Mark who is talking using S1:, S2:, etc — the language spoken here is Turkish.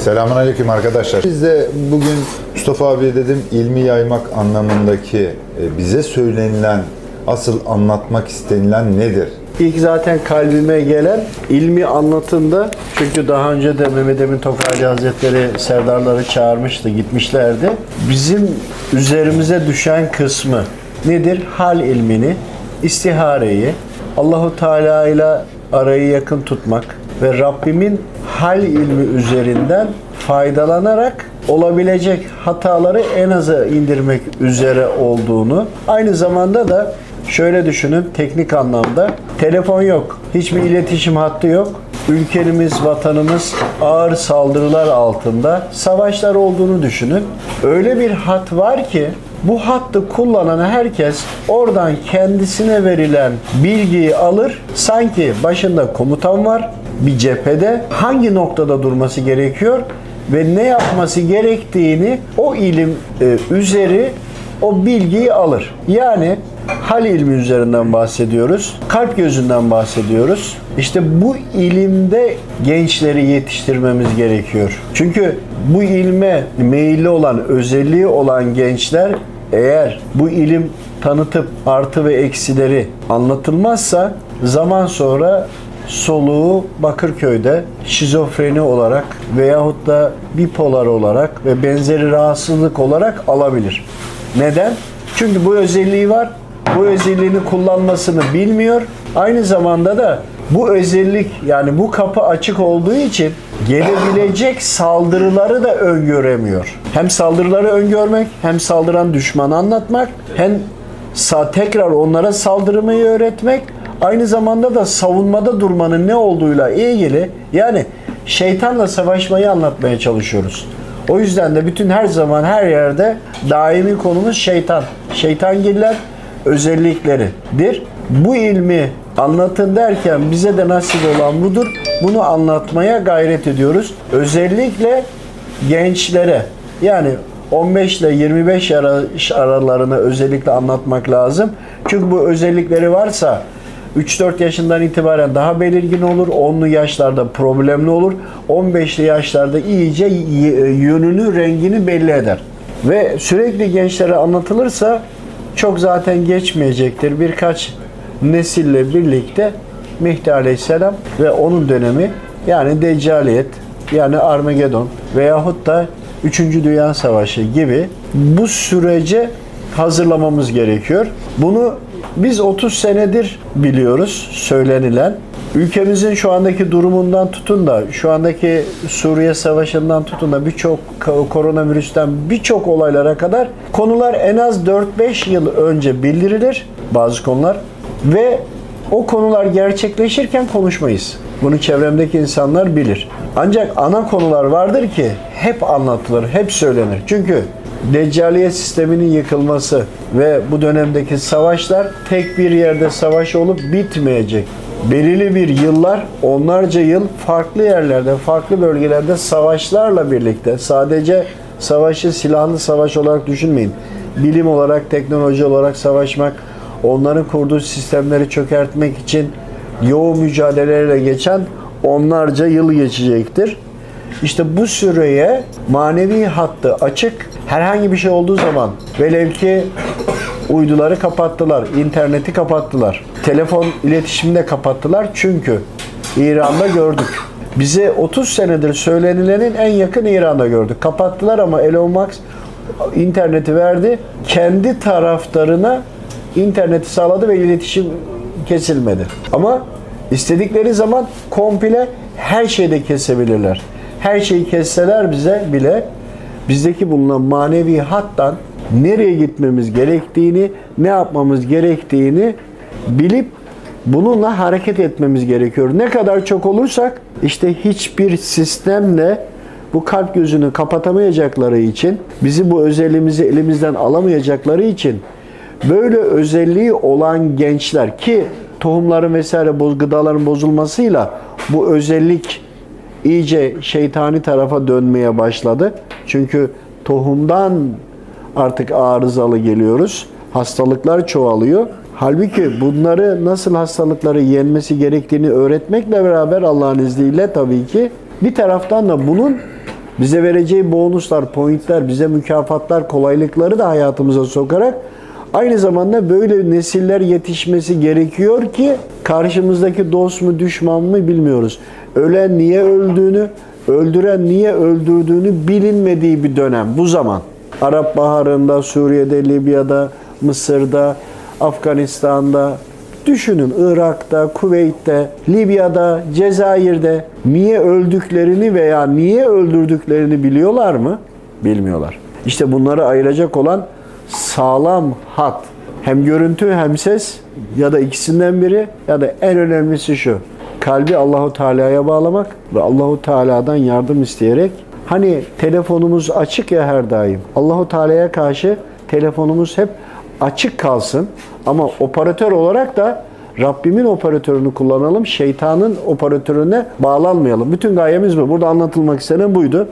S1: Selamünaleyküm arkadaşlar. Biz de bugün Mustafa abi dedim ilmi yaymak anlamındaki e, bize söylenilen, asıl anlatmak istenilen nedir?
S2: İlk zaten kalbime gelen ilmi anlatımda çünkü daha önce de Mehmet Emin Tokarcı Hazretleri serdarları çağırmıştı, gitmişlerdi. Bizim üzerimize düşen kısmı nedir? Hal ilmini, istihareyi, Allahu Teala ile arayı yakın tutmak ve Rabbimin hal ilmi üzerinden faydalanarak olabilecek hataları en aza indirmek üzere olduğunu, aynı zamanda da Şöyle düşünün teknik anlamda telefon yok, hiçbir iletişim hattı yok. Ülkemiz, vatanımız ağır saldırılar altında savaşlar olduğunu düşünün. Öyle bir hat var ki bu hattı kullanan herkes oradan kendisine verilen bilgiyi alır. Sanki başında komutan var bir cephede hangi noktada durması gerekiyor ve ne yapması gerektiğini o ilim e, üzeri o bilgiyi alır. Yani hal ilmi üzerinden bahsediyoruz. Kalp gözünden bahsediyoruz. İşte bu ilimde gençleri yetiştirmemiz gerekiyor. Çünkü bu ilme meyilli olan, özelliği olan gençler eğer bu ilim tanıtıp artı ve eksileri anlatılmazsa zaman sonra soluğu Bakırköy'de şizofreni olarak veyahut da bipolar olarak ve benzeri rahatsızlık olarak alabilir. Neden? Çünkü bu özelliği var. Bu özelliğini kullanmasını bilmiyor. Aynı zamanda da bu özellik yani bu kapı açık olduğu için gelebilecek saldırıları da öngöremiyor. Hem saldırıları öngörmek, hem saldıran düşmanı anlatmak, hem tekrar onlara saldırmayı öğretmek, aynı zamanda da savunmada durmanın ne olduğuyla ilgili yani şeytanla savaşmayı anlatmaya çalışıyoruz. O yüzden de bütün her zaman her yerde daimi konumuz şeytan. Şeytangiller özellikleridir. Bu ilmi anlatın derken bize de nasip olan budur. Bunu anlatmaya gayret ediyoruz. Özellikle gençlere yani 15 ile 25 yaş aralarını özellikle anlatmak lazım. Çünkü bu özellikleri varsa 3-4 yaşından itibaren daha belirgin olur. 10'lu yaşlarda problemli olur. 15'li yaşlarda iyice yönünü, rengini belli eder. Ve sürekli gençlere anlatılırsa çok zaten geçmeyecektir. Birkaç nesille birlikte Mehdi Aleyhisselam ve onun dönemi yani Deccaliyet yani Armagedon veyahut da 3. Dünya Savaşı gibi bu sürece hazırlamamız gerekiyor. Bunu biz 30 senedir biliyoruz söylenilen. Ülkemizin şu andaki durumundan tutun da şu andaki Suriye Savaşı'ndan tutun da birçok koronavirüsten birçok olaylara kadar konular en az 4-5 yıl önce bildirilir bazı konular ve o konular gerçekleşirken konuşmayız. Bunu çevremdeki insanlar bilir. Ancak ana konular vardır ki hep anlatılır, hep söylenir. Çünkü Deccaliye sisteminin yıkılması ve bu dönemdeki savaşlar tek bir yerde savaş olup bitmeyecek. Belirli bir yıllar, onlarca yıl farklı yerlerde, farklı bölgelerde savaşlarla birlikte sadece savaşı silahlı savaş olarak düşünmeyin. Bilim olarak, teknoloji olarak savaşmak, onların kurduğu sistemleri çökertmek için yoğun mücadelelerle geçen onlarca yıl geçecektir. İşte bu süreye manevi hattı açık. Herhangi bir şey olduğu zaman velev ki uyduları kapattılar, interneti kapattılar, telefon iletişimini de kapattılar. Çünkü İran'da gördük. Bize 30 senedir söylenilenin en yakın İran'da gördük. Kapattılar ama Elon Musk interneti verdi. Kendi taraftarına interneti sağladı ve iletişim kesilmedi. Ama istedikleri zaman komple her şeyde kesebilirler her şeyi kesseler bize bile bizdeki bulunan manevi hattan nereye gitmemiz gerektiğini, ne yapmamız gerektiğini bilip bununla hareket etmemiz gerekiyor. Ne kadar çok olursak işte hiçbir sistemle bu kalp gözünü kapatamayacakları için, bizi bu özelliğimizi elimizden alamayacakları için böyle özelliği olan gençler ki tohumların vesaire gıdaların bozulmasıyla bu özellik iyice şeytani tarafa dönmeye başladı. Çünkü tohumdan artık arızalı geliyoruz. Hastalıklar çoğalıyor. Halbuki bunları nasıl hastalıkları yenmesi gerektiğini öğretmekle beraber Allah'ın izniyle tabii ki bir taraftan da bunun bize vereceği bonuslar, pointler, bize mükafatlar, kolaylıkları da hayatımıza sokarak aynı zamanda böyle nesiller yetişmesi gerekiyor ki karşımızdaki dost mu düşman mı bilmiyoruz. Ölen niye öldüğünü, öldüren niye öldürdüğünü bilinmediği bir dönem bu zaman. Arap Baharı'nda, Suriye'de, Libya'da, Mısır'da, Afganistan'da, düşünün Irak'ta, Kuveyt'te, Libya'da, Cezayir'de niye öldüklerini veya niye öldürdüklerini biliyorlar mı? Bilmiyorlar. İşte bunları ayıracak olan sağlam hat. Hem görüntü hem ses ya da ikisinden biri ya da en önemlisi şu. Kalbi Allahu Teala'ya bağlamak ve Allahu Teala'dan yardım isteyerek hani telefonumuz açık ya her daim. Allahu Teala'ya karşı telefonumuz hep açık kalsın ama operatör olarak da Rabbimin operatörünü kullanalım, şeytanın operatörüne bağlanmayalım. Bütün gayemiz bu. Burada anlatılmak istenen buydu.